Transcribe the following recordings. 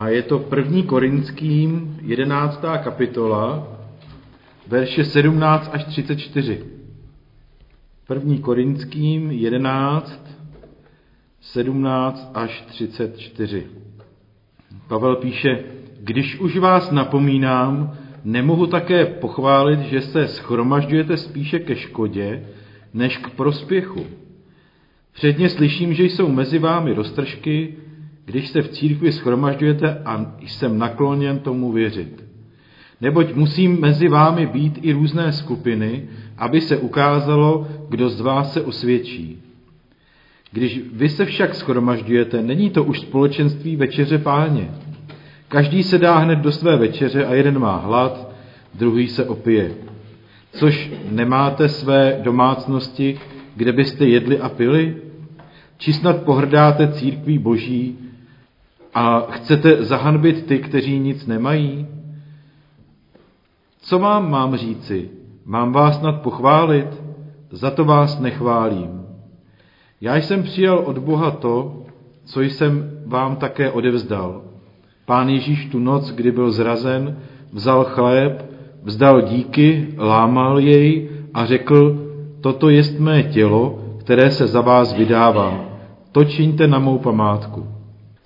A je to první Korinským 11. kapitola, verše 17 až 34. První Korinským 11, 17 až 34. Pavel píše, když už vás napomínám, nemohu také pochválit, že se schromažďujete spíše ke škodě, než k prospěchu. Předně slyším, že jsou mezi vámi roztržky, když se v církvi schromažďujete a jsem nakloněn tomu věřit. Neboť musím mezi vámi být i různé skupiny, aby se ukázalo, kdo z vás se osvědčí. Když vy se však schromažďujete, není to už společenství večeře páně. Každý se dá hned do své večeře a jeden má hlad, druhý se opije. Což nemáte své domácnosti, kde byste jedli a pili? Či snad pohrdáte církví boží a chcete zahanbit ty, kteří nic nemají? Co vám mám říci? Mám vás snad pochválit? Za to vás nechválím. Já jsem přijal od Boha to, co jsem vám také odevzdal. Pán Ježíš tu noc, kdy byl zrazen, vzal chléb, vzdal díky, lámal jej a řekl, toto jest mé tělo, které se za vás vydává. To čiňte na mou památku.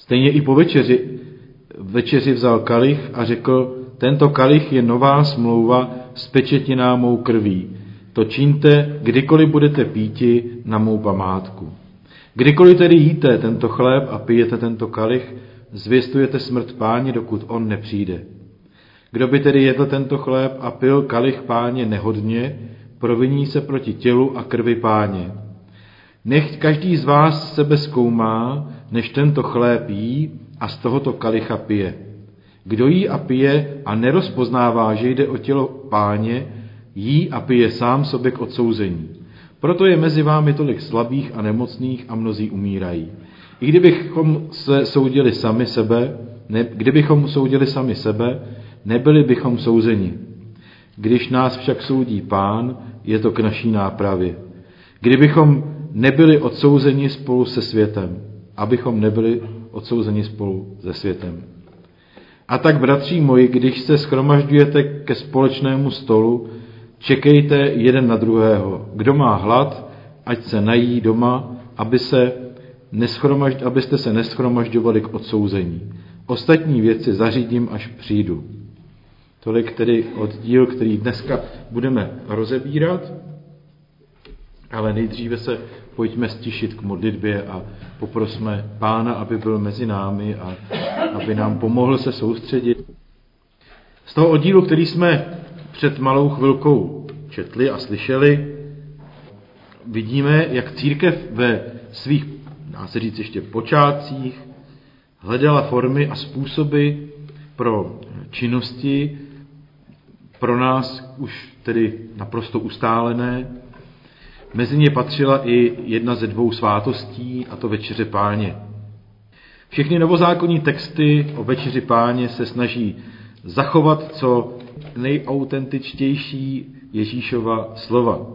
Stejně i po večeři, večeři vzal kalich a řekl, tento kalich je nová smlouva s pečetiná mou krví. To čiňte, kdykoliv budete píti na mou památku. Kdykoliv tedy jíte tento chléb a pijete tento kalich, zvěstujete smrt páně, dokud on nepřijde. Kdo by tedy jedl tento chléb a pil kalich páně nehodně, proviní se proti tělu a krvi páně. Nech každý z vás sebe zkoumá, než tento chléb jí a z tohoto kalicha pije. Kdo jí a pije a nerozpoznává, že jde o tělo páně, jí a pije sám sobě k odsouzení. Proto je mezi vámi tolik slabých a nemocných a mnozí umírají. I kdybychom se soudili sami sebe, ne, kdybychom soudili sami sebe, nebyli bychom souzeni. Když nás však soudí pán, je to k naší nápravě. Kdybychom nebyli odsouzeni spolu se světem, abychom nebyli odsouzeni spolu se světem. A tak, bratří moji, když se schromažďujete ke společnému stolu, čekejte jeden na druhého. Kdo má hlad, ať se nají doma, aby se neschromažd, abyste se neschromažďovali k odsouzení. Ostatní věci zařídím, až přijdu. Tolik tedy oddíl, který dneska budeme rozebírat, ale nejdříve se pojďme stišit k modlitbě a poprosme Pána, aby byl mezi námi a aby nám pomohl se soustředit. Z toho oddílu, který jsme před malou chvilkou četli a slyšeli, vidíme, jak církev ve svých, dá se říct ještě počátcích, hledala formy a způsoby pro činnosti, pro nás už tedy naprosto ustálené, Mezi ně patřila i jedna ze dvou svátostí, a to Večeře Páně. Všechny novozákonní texty o Večeři Páně se snaží zachovat co nejautentičtější Ježíšova slova.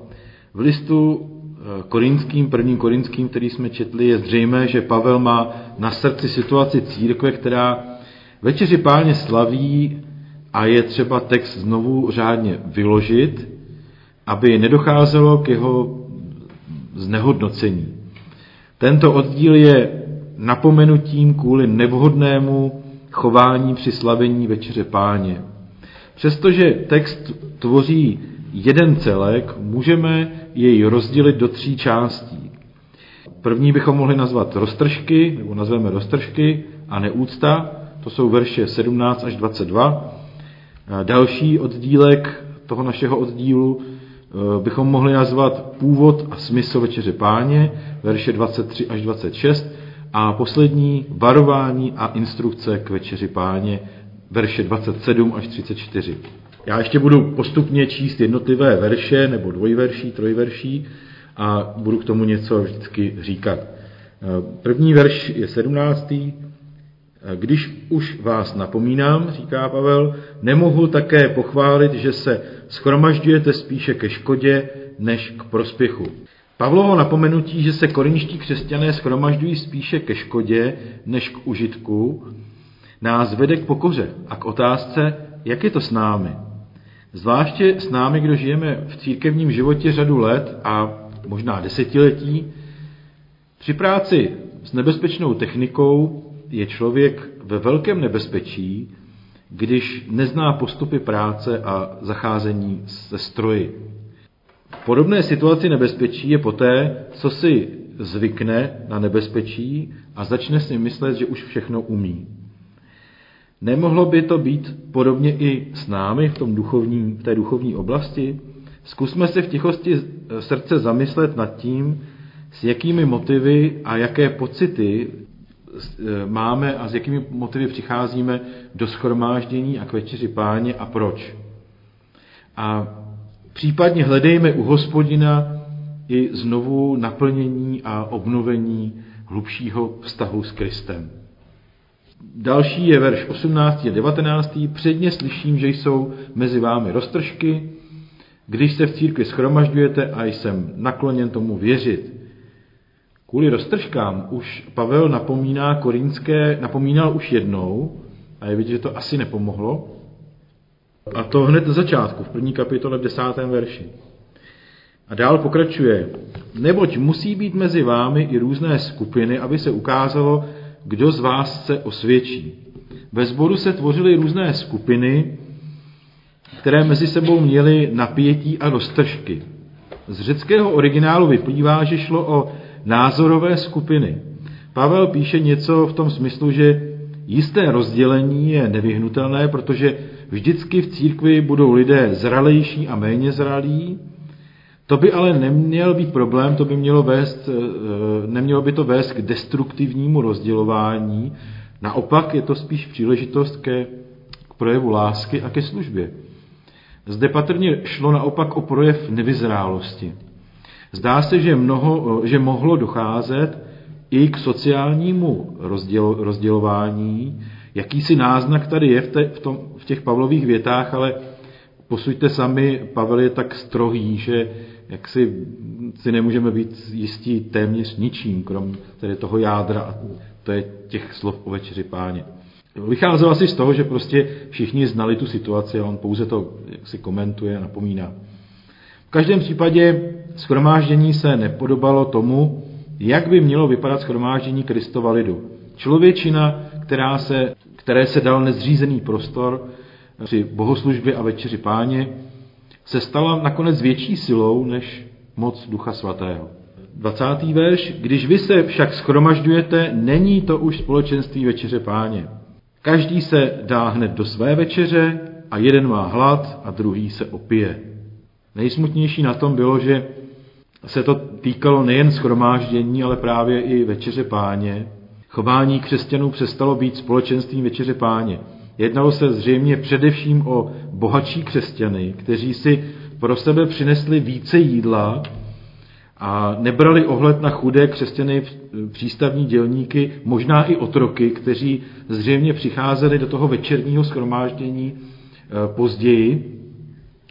V listu eh, korinským, prvním korinským, který jsme četli, je zřejmé, že Pavel má na srdci situaci církve, která Večeři Páně slaví a je třeba text znovu řádně vyložit, aby nedocházelo k jeho znehodnocení. Tento oddíl je napomenutím kvůli nevhodnému chování při slavení Večeře Páně. Přestože text tvoří jeden celek, můžeme jej rozdělit do tří částí. První bychom mohli nazvat roztržky, nebo nazveme roztržky a neúcta, to jsou verše 17 až 22. Další oddílek toho našeho oddílu bychom mohli nazvat původ a smysl večeře páně, verše 23 až 26, a poslední varování a instrukce k večeři páně, verše 27 až 34. Já ještě budu postupně číst jednotlivé verše, nebo dvojverší, trojverší, a budu k tomu něco vždycky říkat. Eh, první verš je 17. Když už vás napomínám, říká Pavel, nemohu také pochválit, že se schromažďujete spíše ke škodě než k prospěchu. Pavlovo napomenutí, že se korinští křesťané schromažďují spíše ke škodě než k užitku, nás vede k pokoře a k otázce, jak je to s námi. Zvláště s námi, kdo žijeme v církevním životě řadu let a možná desetiletí, při práci s nebezpečnou technikou je člověk ve velkém nebezpečí, když nezná postupy práce a zacházení se stroji. V podobné situaci nebezpečí je poté, co si zvykne na nebezpečí a začne si myslet, že už všechno umí. Nemohlo by to být podobně i s námi v, tom duchovní, v té duchovní oblasti? Zkusme se v tichosti srdce zamyslet nad tím, s jakými motivy a jaké pocity máme a s jakými motivy přicházíme do schromáždění a k večeři páně a proč. A případně hledejme u hospodina i znovu naplnění a obnovení hlubšího vztahu s Kristem. Další je verš 18 a 19. Předně slyším, že jsou mezi vámi roztržky, když se v církvi schromažďujete a jsem nakloněn tomu věřit. Kvůli roztržkám už Pavel napomíná korínské, napomínal už jednou a je vidět, že to asi nepomohlo. A to hned na začátku, v první kapitole v desátém verši. A dál pokračuje. Neboť musí být mezi vámi i různé skupiny, aby se ukázalo, kdo z vás se osvědčí. Ve sboru se tvořily různé skupiny, které mezi sebou měly napětí a roztržky. Z řeckého originálu vyplývá, že šlo o názorové skupiny. Pavel píše něco v tom smyslu, že jisté rozdělení je nevyhnutelné, protože vždycky v církvi budou lidé zralejší a méně zralí, to by ale neměl být problém, to by mělo vést, eh, nemělo by to vést k destruktivnímu rozdělování. Naopak je to spíš příležitost ke, k projevu lásky a ke službě. Zde patrně šlo naopak o projev nevyzrálosti. Zdá se, že, mnoho, že mohlo docházet i k sociálnímu rozdělo, rozdělování. Jakýsi náznak tady je v, te, v, tom, v těch Pavlových větách, ale posuďte sami, Pavel je tak strohý, že jak si, si nemůžeme být jistí téměř ničím, krom tedy toho jádra, a to je těch slov o večeři páně. Vycházelo asi z toho, že prostě všichni znali tu situaci a on pouze to jak si komentuje a napomíná. V každém případě schromáždění se nepodobalo tomu, jak by mělo vypadat schromáždění Kristova lidu. Člověčina, která se, které se dal nezřízený prostor při bohoslužbě a večeři páně, se stala nakonec větší silou než moc Ducha Svatého. 20. verš. Když vy se však schromažďujete, není to už společenství večeře páně. Každý se dá hned do své večeře a jeden má hlad a druhý se opije. Nejsmutnější na tom bylo, že se to týkalo nejen schromáždění, ale právě i večeře páně. Chování křesťanů přestalo být společenstvím večeře páně. Jednalo se zřejmě především o bohatší křesťany, kteří si pro sebe přinesli více jídla a nebrali ohled na chudé křesťany přístavní dělníky, možná i otroky, kteří zřejmě přicházeli do toho večerního schromáždění eh, později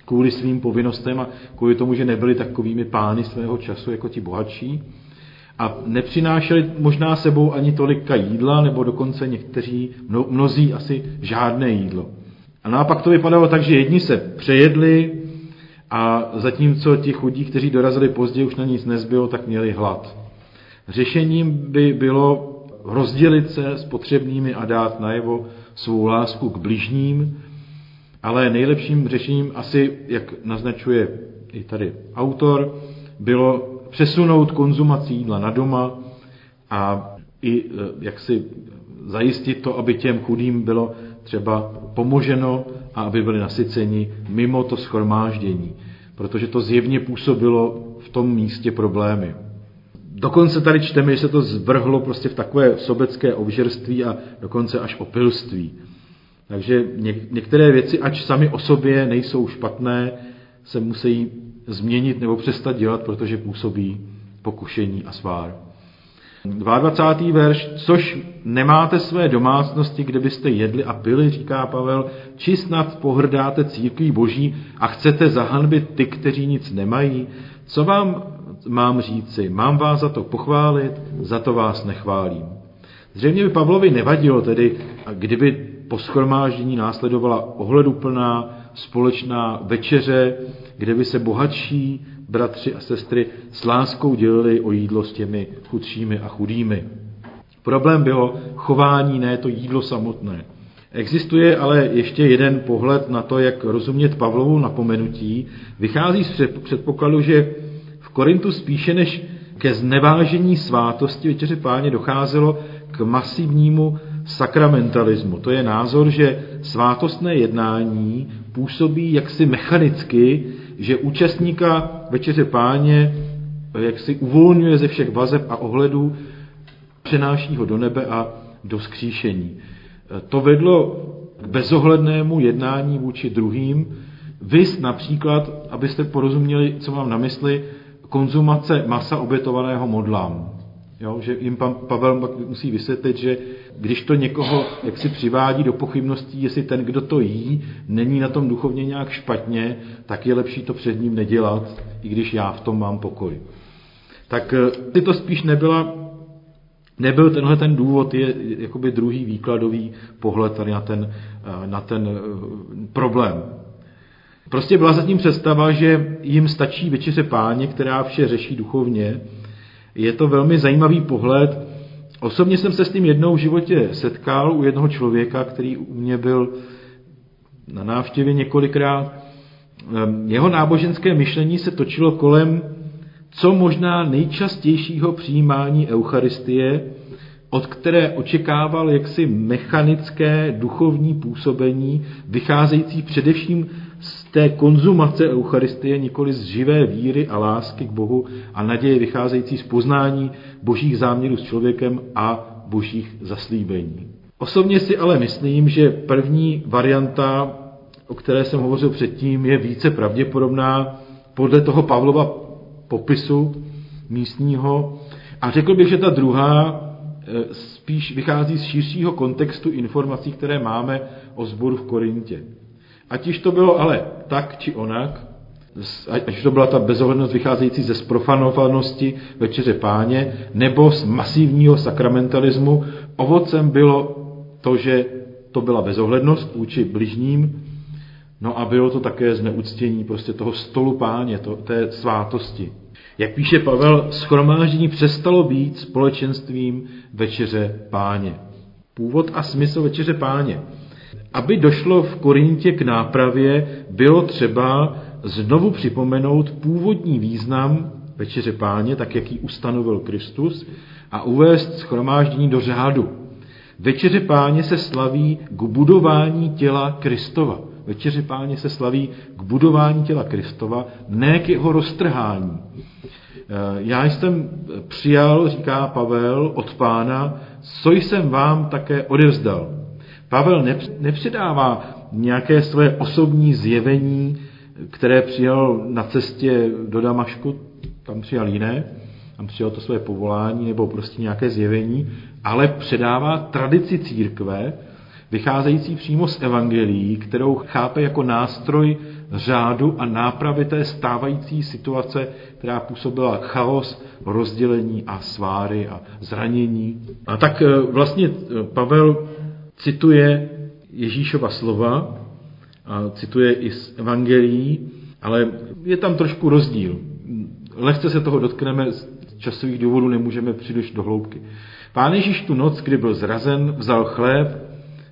kvůli svým povinnostem a kvůli tomu, že nebyli takovými pány svého času jako ti bohatší a nepřinášeli možná sebou ani tolika jídla, nebo dokonce někteří, mno, mnozí asi žádné jídlo. A naopak to vypadalo tak, že jedni se přejedli a zatímco ti chudí, kteří dorazili později, už na nic nezbylo, tak měli hlad. Řešením by bylo rozdělit se s potřebnými a dát najevo svou lásku k bližním, ale nejlepším řešením asi, jak naznačuje i tady autor, bylo přesunout konzumaci jídla na doma a i e, jak si zajistit to, aby těm chudým bylo třeba pomoženo a aby byli nasyceni mimo to schromáždění, protože to zjevně působilo v tom místě problémy. Dokonce tady čteme, že se to zvrhlo prostě v takové sobecké obžerství a dokonce až opilství. Takže některé věci, ač sami o sobě nejsou špatné, se musí změnit nebo přestat dělat, protože působí pokušení a svár. 22. verš, což nemáte své domácnosti, kde byste jedli a pili, říká Pavel, či snad pohrdáte církví boží a chcete zahanbit ty, kteří nic nemají. Co vám mám říci? Mám vás za to pochválit, za to vás nechválím. Zřejmě by Pavlovi nevadilo tedy, kdyby po schromáždění následovala ohleduplná společná večeře, kde by se bohatší bratři a sestry s láskou dělili o jídlo s těmi chudšími a chudými. Problém bylo chování, ne to jídlo samotné. Existuje ale ještě jeden pohled na to, jak rozumět Pavlovu napomenutí. Vychází z předpokladu, že v Korintu spíše než ke znevážení svátosti večeře páně docházelo k masivnímu sakramentalismu. To je názor, že svátostné jednání působí jaksi mechanicky, že účastníka večeře páně jaksi uvolňuje ze všech vazeb a ohledů, přenáší ho do nebe a do skříšení. To vedlo k bezohlednému jednání vůči druhým, Vys například, abyste porozuměli, co mám na mysli, konzumace masa obětovaného modlám. Jo, že jim pan Pavel musí vysvětlit, že když to někoho jak si přivádí do pochybností, jestli ten, kdo to jí, není na tom duchovně nějak špatně, tak je lepší to před ním nedělat, i když já v tom mám pokoj. Tak ty to spíš nebyla, nebyl tenhle ten důvod, je jakoby druhý výkladový pohled tady na ten, na ten eh, problém. Prostě byla zatím představa, že jim stačí večeře páně, která vše řeší duchovně. Je to velmi zajímavý pohled. Osobně jsem se s tím jednou v životě setkal u jednoho člověka, který u mě byl na návštěvě několikrát. Ehm, jeho náboženské myšlení se točilo kolem co možná nejčastějšího přijímání Eucharistie, od které očekával jaksi mechanické duchovní působení, vycházející především z té konzumace Eucharistie, nikoli z živé víry a lásky k Bohu a naděje vycházející z poznání božích záměrů s člověkem a božích zaslíbení. Osobně si ale myslím, že první varianta, o které jsem hovořil předtím, je více pravděpodobná podle toho Pavlova popisu místního. A řekl bych, že ta druhá spíš vychází z širšího kontextu informací, které máme o zboru v Korintě. Ať již to bylo ale tak či onak, ať to byla ta bezohlednost vycházející ze sprofanovanosti večeře páně, nebo z masivního sakramentalismu, ovocem bylo to, že to byla bezohlednost vůči bližním, no a bylo to také zneuctění prostě toho stolu páně, to, té svátosti. Jak píše Pavel, schromáždění přestalo být společenstvím večeře páně. Původ a smysl večeře páně. Aby došlo v Korintě k nápravě, bylo třeba znovu připomenout původní význam večeře páně, tak jak ji ustanovil Kristus, a uvést schromáždění do řádu. Večeře páně se slaví k budování těla Kristova. Večeře páně se slaví k budování těla Kristova, ne k jeho roztrhání. Já jsem přijal, říká Pavel, od pána, co jsem vám také odevzdal. Pavel nepředává nějaké své osobní zjevení, které přijal na cestě do Damašku, tam přijal jiné, tam přijal to své povolání nebo prostě nějaké zjevení, ale předává tradici církve, vycházející přímo z evangelií, kterou chápe jako nástroj řádu a nápravy té stávající situace, která působila chaos, rozdělení a sváry a zranění. A tak eh, vlastně eh, Pavel cituje Ježíšova slova, a cituje i z evangelií, ale je tam trošku rozdíl. Lehce se toho dotkneme, z časových důvodů nemůžeme příliš do hloubky. Pán Ježíš tu noc, kdy byl zrazen, vzal chléb,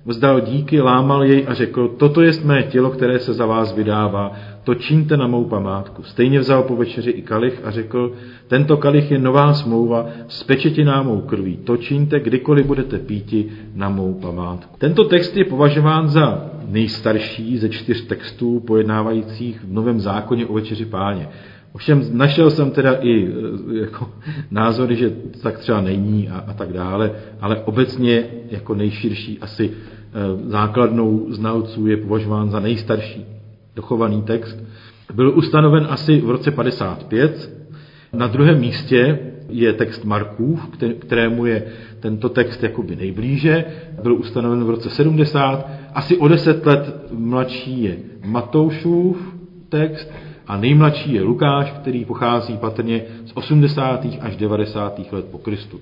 vzdal díky, lámal jej a řekl, toto je mé tělo, které se za vás vydává, to čiňte na mou památku. Stejně vzal po večeři i kalich a řekl, tento kalich je nová smlouva s pečetiná mou krví. To čiňte, kdykoliv budete píti na mou památku. Tento text je považován za nejstarší ze čtyř textů pojednávajících v Novém zákoně o večeři páně. Ovšem našel jsem teda i e, jako názory, že tak třeba není a, a tak dále, ale obecně jako nejširší asi e, základnou znalců je považován za nejstarší dochovaný text. Byl ustanoven asi v roce 55. Na druhém místě je text Markův, kterému je tento text jakoby nejblíže. Byl ustanoven v roce 70. Asi o deset let mladší je Matoušův text A nejmladší je Lukáš, který pochází patrně z 80. až 90. let po Kristu.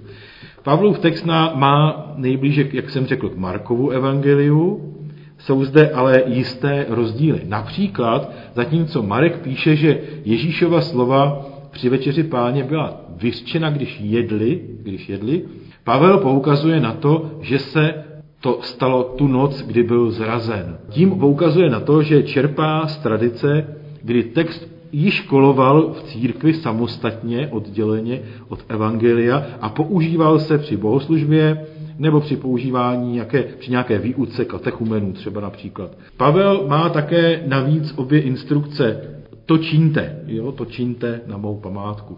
Pavlův text má nejblíže, jak jsem řekl, k Markovu evangeliu, jsou zde ale jisté rozdíly. Například, zatímco Marek píše, že Ježíšova slova při večeři páně byla vyřčena, když jedli, když jedli, Pavel poukazuje na to, že se to stalo tu noc, kdy byl zrazen. Tím poukazuje na to, že čerpá z tradice, kdy text již koloval v církvi samostatně, odděleně od Evangelia a používal se při bohoslužbě nebo při používání nějaké, při nějaké výuce katechumenů třeba například. Pavel má také navíc obě instrukce to činte, jo, to činte na mou památku.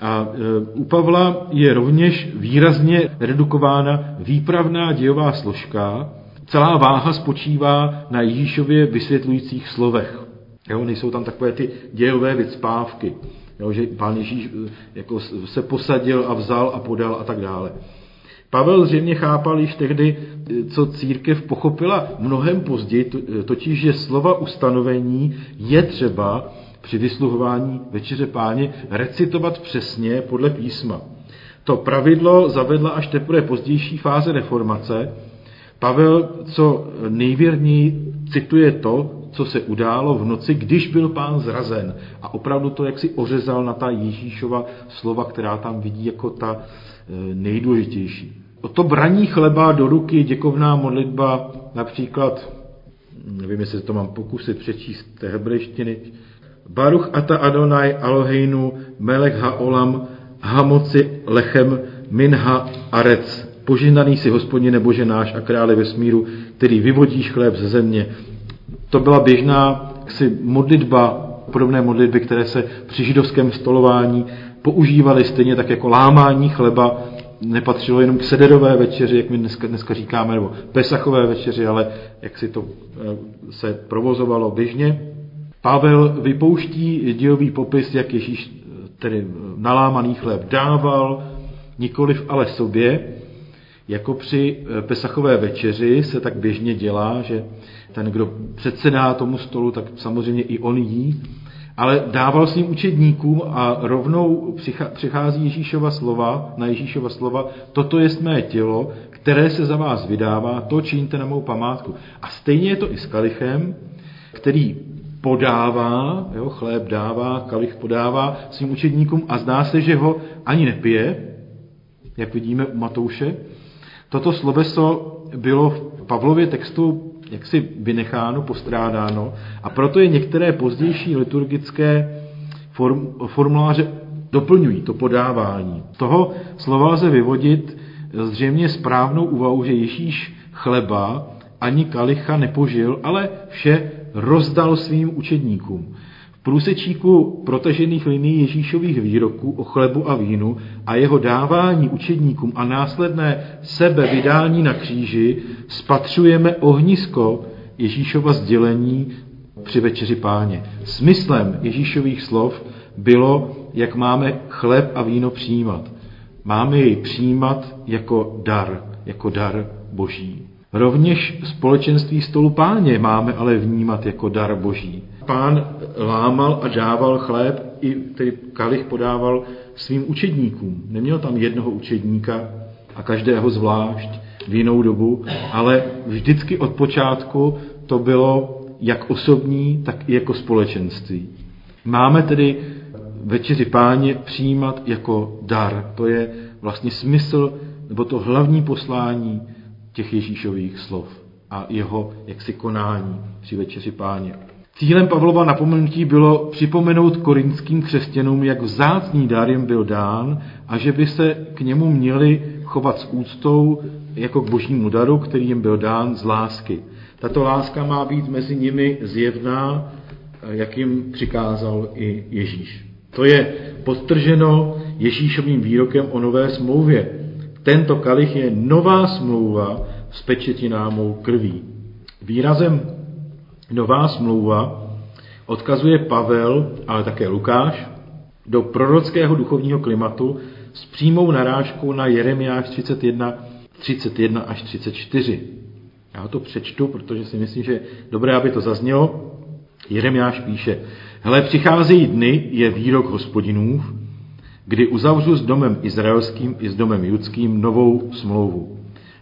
A e, u Pavla je rovněž výrazně redukována výpravná dějová složka. Celá váha spočívá na Ježíšově vysvětlujících slovech. Jo, nejsou tam takové ty dějové vycpávky, jo, že pán Ježíš e, jako se posadil a vzal a podal a tak dále. Pavel zřejmě chápal již tehdy, e, co církev pochopila mnohem později, totiž, že slova ustanovení je třeba při vysluhování večeře páně recitovat přesně podle písma. To pravidlo zavedla až teprve pozdější fáze reformace. Pavel co nejvěrněji cituje to, co se událo v noci, když byl pán zrazen. A opravdu to jak si ořezal na ta Ježíšova slova, která tam vidí jako ta e, nejdůležitější. O to braní chleba do ruky, děkovná modlitba, například, nevím, jestli to mám pokusit přečíst té hebrejštiny, Baruch ata Adonai Aloheinu melech haolam hamoci lechem minha arec. Požehnaný si hospodine Bože náš a krále vesmíru, který vyvodíš chléb ze země. To byla běžná si modlitba, podobné modlitby, které se při židovském stolování používaly stejně tak jako lámání chleba, nepatřilo jenom k sederové večeři, jak my dneska, dneska říkáme, nebo pesachové večeři, ale jak si to eh, se provozovalo běžně. Pavel vypouští dějový popis, jak Ježíš tedy nalámaný chléb dával, nikoliv ale sobě, jako při Pesachové večeři se tak běžně dělá, že ten, kdo předsedá tomu stolu, tak samozřejmě i on jí, ale dával svým učedníkům a rovnou přichází Ježíšova slova, na Ježíšova slova, toto je mé tělo, které se za vás vydává, to činíte na mou památku. A stejně je to i s kalichem, který podává, jo, chléb dává, kalich podává svým učedníkům a zdá se, že ho ani nepije, jak vidíme u Matouše. Toto sloveso bylo v Pavlově textu jaksi vynecháno, postrádáno a proto je některé pozdější liturgické form, formuláře doplňují to podávání. Toho slova lze vyvodit zřejmě správnou úvahu, že Ježíš chleba ani kalicha nepožil, ale vše rozdal svým učedníkům. Průsečíku protažených linií Ježíšových výroků o chlebu a vínu a jeho dávání učedníkům a následné sebe vydání na kříži spatřujeme ohnisko Ježíšova sdělení při večeři páně. Smyslem Ježíšových slov bylo, jak máme chléb a víno přijímat. Máme jej přijímat jako dar, jako dar Boží. Rovněž společenství stolu páně máme ale vnímat jako dar boží. Pán lámal a dával chléb, i tedy kalich podával svým učedníkům. Neměl tam jednoho učedníka a každého zvlášť v jinou dobu, ale vždycky od počátku to bylo jak osobní, tak i jako společenství. Máme tedy večeři páně přijímat jako dar. To je vlastně smysl, nebo to hlavní poslání těch Ježíšových slov a jeho jaksi konání při večeři páně. Cílem Pavlova napomenutí bylo připomenout korinským křesťanům, jak vzácný dar jim byl dán a že by se k němu měli chovat s úctou jako k božímu daru, který jim byl dán z lásky. Tato láska má být mezi nimi zjevná, jak jim přikázal i Ježíš. To je podtrženo Ježíšovým výrokem o nové smlouvě, tento kalich je nová smlouva s pečetinámou krví. Výrazem nová smlouva odkazuje Pavel, ale také Lukáš, do prorockého duchovního klimatu s přímou narážkou na Jeremiáš 31, 31 až 34. Já to přečtu, protože si myslím, že je dobré, aby to zaznělo. Jeremiáš píše, hele, přicházejí dny, je výrok hospodinův, kdy uzavřu s domem izraelským i s domem judským novou smlouvu.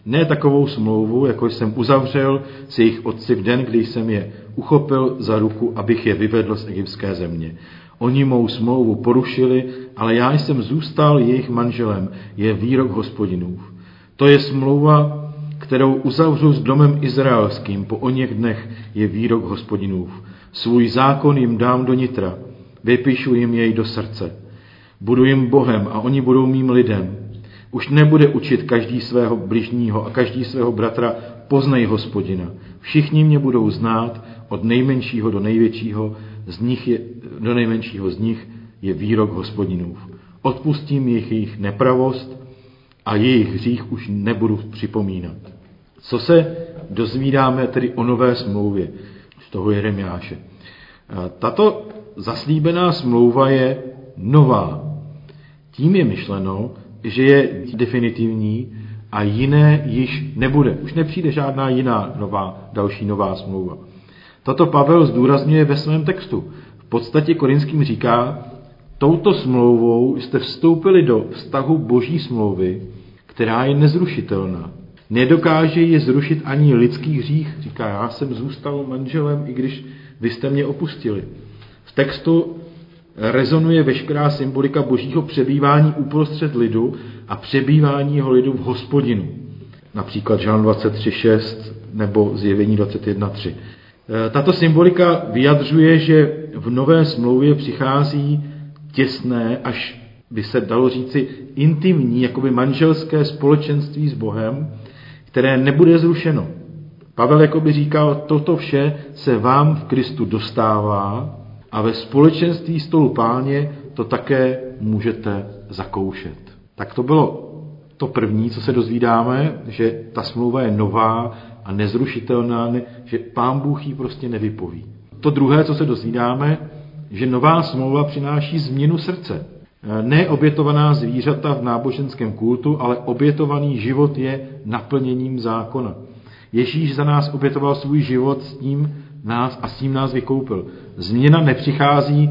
Ne takovou smlouvu, jako jsem uzavřel s jejich otci v den, kdy jsem je uchopil za ruku, abych je vyvedl z egyptské země. Oni mou smlouvu porušili, ale já jsem zůstal jejich manželem, je výrok hospodinův. To je smlouva, kterou uzavřu s domem izraelským po o něch dnech, je výrok hospodinův. Svůj zákon jim dám do nitra, vypíšu jim jej do srdce. Budu jim Bohem a oni budou mým lidem. Už nebude učit každý svého bližního a každý svého bratra, poznej hospodina. Všichni mě budou znát, od nejmenšího do největšího, z nich je, do nejmenšího z nich je výrok hospodinův. Odpustím jejich, jejich nepravost a jejich hřích už nebudu připomínat. Co se dozvídáme tedy o nové smlouvě z toho Jeremiáše? Tato zaslíbená smlouva je nová. Tím je myšleno, že je definitivní a jiné již nebude. Už nepřijde žádná jiná nová, další nová smlouva. Toto Pavel zdůrazňuje ve svém textu. V podstatě Korinským říká, touto smlouvou jste vstoupili do vztahu boží smlouvy, která je nezrušitelná. Nedokáže ji zrušit ani lidský hřích. Říká, já jsem zůstal manželem, i když vy jste mě opustili. V textu rezonuje veškerá symbolika božího přebývání uprostřed lidu a přebývání jeho lidu v hospodinu. Například Žán 23.6 nebo Zjevení 21.3. E, tato symbolika vyjadřuje, že v nové smlouvě přichází těsné, až by se dalo říci intimní, jakoby manželské společenství s Bohem, které nebude zrušeno. Pavel jakoby říkal, toto vše se vám v Kristu dostává a ve společenství stolu páně to také můžete zakoušet. Tak to bylo to první, co se dozvídáme, že ta smlouva je nová a nezrušitelná, že pán Bůh ji prostě nevypoví. To druhé, co se dozvídáme, že nová smlouva přináší změnu srdce. Ne obětovaná zvířata v náboženském kultu, ale obětovaný život je naplněním zákona. Ježíš za nás obětoval svůj život s tím nás a s tím nás vykoupil. Změna nepřichází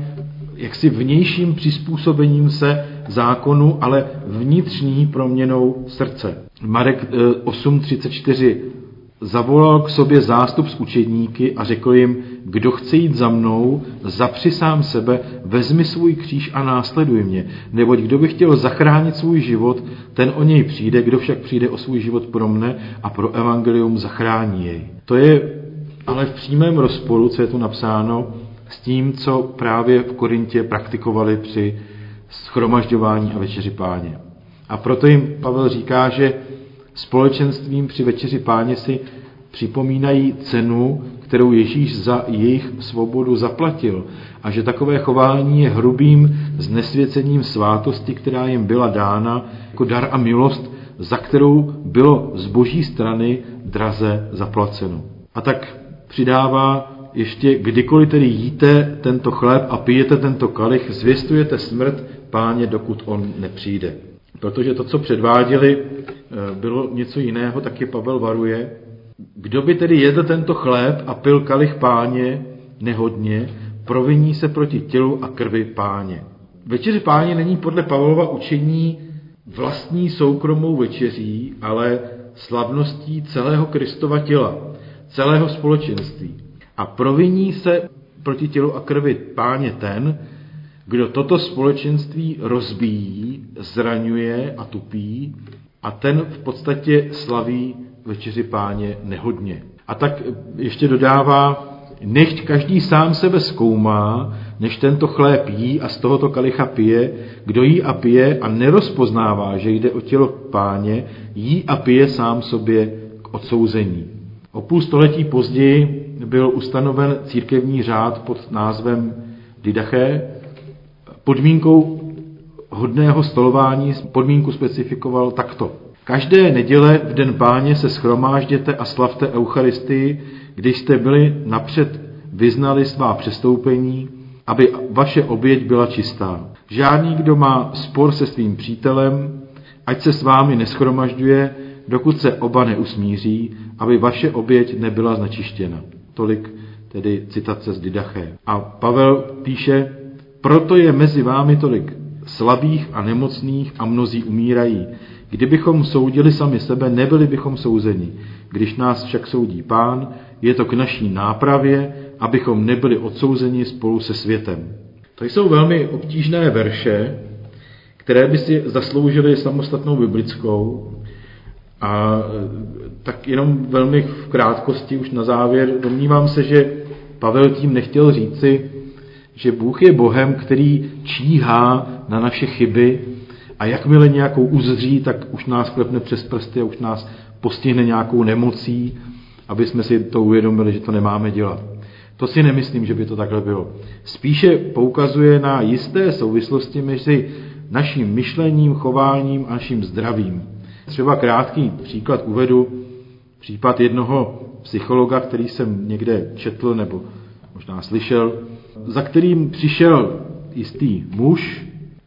jaksi vnějším přizpůsobením se zákonu, ale vnitřní proměnou srdce. Marek 8.34 eh, zavolal k sobě zástup z učedníky a řekl jim, kdo chce jít za mnou, zapři sám sebe, vezmi svůj kříž a následuj mě. Neboť kdo by chtěl zachránit svůj život, ten o něj přijde, kdo však přijde o svůj život pro mne a pro evangelium zachrání jej. To je ale v přímém rozporu, co je tu napsáno, s tím, co právě v Korintě praktikovali při schromažďování a večeři páně. A proto jim Pavel říká, že společenstvím při večeři páně si připomínají cenu, kterou Ježíš za jejich svobodu zaplatil a že takové chování je hrubým znesvěcením svátosti, která jim byla dána jako dar a milost, za kterou bylo z boží strany draze zaplaceno. A tak přidává ještě, kdykoliv tedy jíte tento chléb a pijete tento kalich, zvěstujete smrt páně, dokud on nepřijde. Protože to, co předváděli, eh, bylo něco jiného, taky Pavel varuje. Kdo by tedy jedl tento chléb a pil kalich páně nehodně, proviní se proti tělu a krvi páně. Večeře páně není podle Pavlova učení vlastní soukromou večeří, ale slavností celého Kristova těla, celého společenství. A proviní se proti tělu a krvi páně ten, kdo toto společenství rozbíjí, zraňuje a tupí, a ten v podstatě slaví večeři páně nehodně. A tak ještě dodává, nechť každý sám sebe zkoumá, než tento chléb jí a z tohoto kalicha pije, kdo jí a pije a nerozpoznává, že jde o tělo páně, jí a pije sám sobě k odsouzení. O půl století později byl ustanoven církevní řád pod názvem Didache. Podmínkou hodného stolování podmínku specifikoval takto. Každé neděle v den páně se schromážděte a slavte Eucharistii, když jste byli napřed vyznali svá přestoupení, aby vaše oběť byla čistá. Žádný, kdo má spor se svým přítelem, ať se s vámi neschromažďuje, dokud se oba neusmíří, aby vaše oběť nebyla znečištěna. Tolik tedy citace z Didaché. A Pavel píše, proto je mezi vámi tolik slabých a nemocných a mnozí umírají. Kdybychom soudili sami sebe, nebyli bychom souzeni. Když nás však soudí pán, je to k naší nápravě, abychom nebyli odsouzeni spolu se světem. To jsou velmi obtížné verše, které by si zasloužily samostatnou biblickou. A tak jenom velmi v krátkosti už na závěr domnívám se, že Pavel tím nechtěl říci, že Bůh je Bohem, který číhá na naše chyby a jakmile nějakou uzří, tak už nás klepne přes prsty a už nás postihne nějakou nemocí, aby jsme si to uvědomili, že to nemáme dělat. To si nemyslím, že by to takhle bylo. Spíše poukazuje na jisté souvislosti mezi naším myšlením, chováním a naším zdravím. Třeba krátký příklad uvedu, případ jednoho psychologa, který jsem někde četl nebo možná slyšel, za kterým přišel jistý muž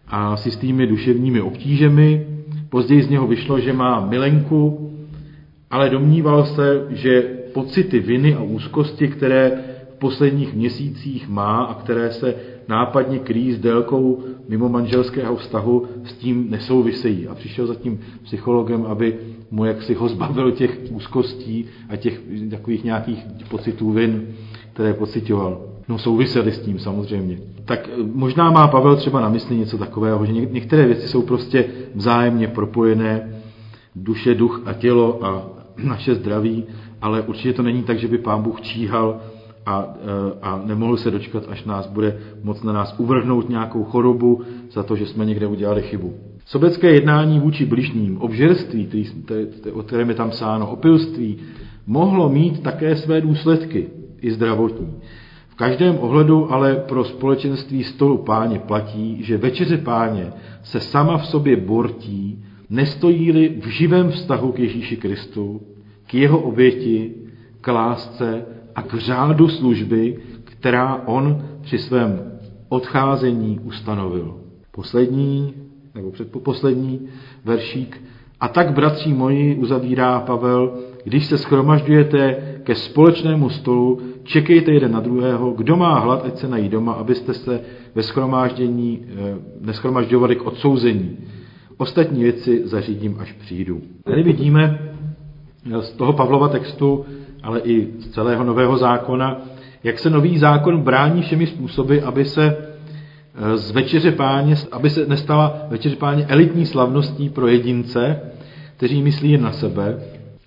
a s jistými duševními obtížemi. Později z něho vyšlo, že má milenku, ale domníval se, že pocity viny a úzkosti, které v posledních měsících má a které se nápadně kryjí s délkou mimo manželského vztahu, s tím nesouvisejí. A přišel za tím psychologem, aby mu jaksi ho zbavil těch úzkostí a těch takových nějakých pocitů vin, které pocitoval. No souviseli s tím samozřejmě. Tak eh, možná má Pavel třeba na mysli něco takového, že některé věci jsou prostě vzájemně propojené, duše, duch a tělo a naše zdraví, ale určitě to není tak, že by pán Bůh číhal a, eh, a nemohl se dočkat, až nás bude moc na nás uvrhnout nějakou chorobu za to, že jsme někde udělali chybu. Sobecké jednání vůči bližním, obžerství, o kterém je tam sáno, opilství, mohlo mít také své důsledky, i zdravotní každém ohledu ale pro společenství stolu páně platí, že večeře páně se sama v sobě bortí, nestojí-li v živém vztahu k Ježíši Kristu, k jeho oběti, k lásce a k řádu služby, která on při svém odcházení ustanovil. Poslední, nebo předposlední veršík. A tak, bratři moji, uzavírá Pavel, když se schromažďujete ke společnému stolu, čekejte jeden na druhého, kdo má hlad, ať se nají doma, abyste se ve schromáždění eh, neschromažďovali k odsouzení. Ostatní věci zařídím, až přijdu. Tady vidíme z toho Pavlova textu, ale i z celého nového zákona, jak se nový zákon brání všemi způsoby, aby se eh, z večeře páně, aby se nestala večeře páně elitní slavností pro jedince, kteří myslí jen na sebe,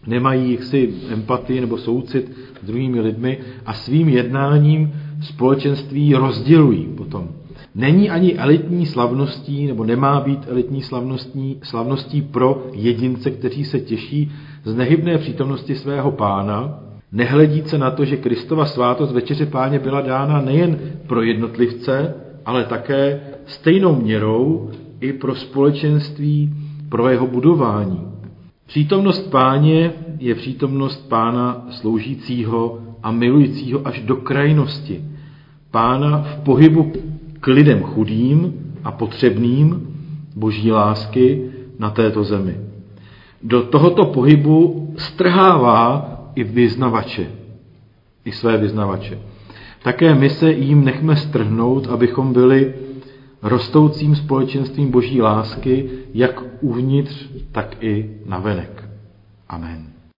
nemají jaksi empatii nebo soucit s druhými lidmi a svým jednáním společenství rozdělují potom. Není ani elitní slavností, nebo nemá být elitní slavností, slavností pro jedince, kteří se těší z nehybné přítomnosti svého pána, nehledí se na to, že Kristova svátost večeře páně byla dána nejen pro jednotlivce, ale také stejnou měrou i pro společenství, pro jeho budování. Přítomnost páně je přítomnost pána sloužícího a milujícího až do krajnosti. Pána v pohybu k lidem chudým a potřebným boží lásky na této zemi. Do tohoto pohybu strhává i vyznavače, i své vyznavače. Také my se jim nechme strhnout, abychom byli rostoucím společenstvím boží lásky, jak uvnitř, tak i navenek. Amen.